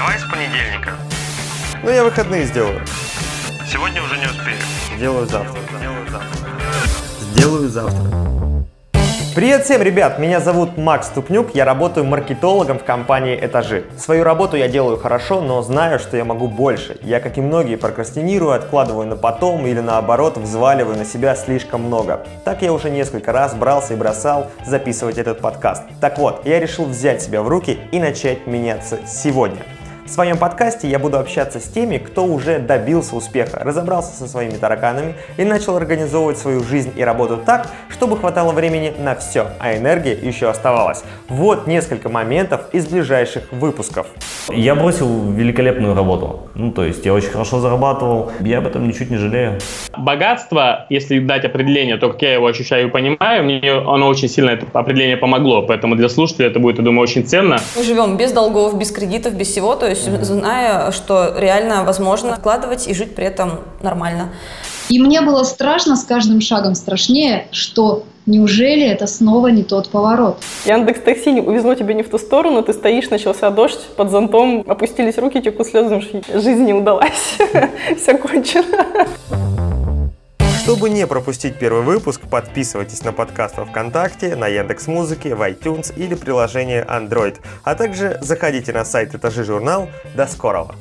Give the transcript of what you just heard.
Давай с понедельника. Ну, я выходные сделаю. Сегодня уже не успею. Сделаю завтра. Сделаю завтра. Сделаю завтра. Привет всем, ребят! Меня зовут Макс Тупнюк, я работаю маркетологом в компании «Этажи». Свою работу я делаю хорошо, но знаю, что я могу больше. Я, как и многие, прокрастинирую, откладываю на потом или наоборот взваливаю на себя слишком много. Так я уже несколько раз брался и бросал записывать этот подкаст. Так вот, я решил взять себя в руки и начать меняться сегодня. В своем подкасте я буду общаться с теми, кто уже добился успеха, разобрался со своими тараканами и начал организовывать свою жизнь и работу так, чтобы хватало времени на все, а энергия еще оставалась. Вот несколько моментов из ближайших выпусков. Я бросил великолепную работу. Ну, то есть я очень хорошо зарабатывал. Я об этом ничуть не жалею. Богатство, если дать определение, то, как я его ощущаю и понимаю, мне оно очень сильно это определение помогло. Поэтому для слушателей это будет, я думаю, очень ценно. Мы живем без долгов, без кредитов, без всего, то есть зная, что реально возможно вкладывать и жить при этом нормально. И мне было страшно, с каждым шагом страшнее, что неужели это снова не тот поворот? Яндекс Такси не увезло тебя не в ту сторону, ты стоишь, начался дождь, под зонтом опустились руки, текут слезы, жизнь не удалась, все кончено. Чтобы не пропустить первый выпуск, подписывайтесь на подкаст во Вконтакте, на Яндекс Музыке, в iTunes или приложение Android, а также заходите на сайт Этажи Журнал. До скорого!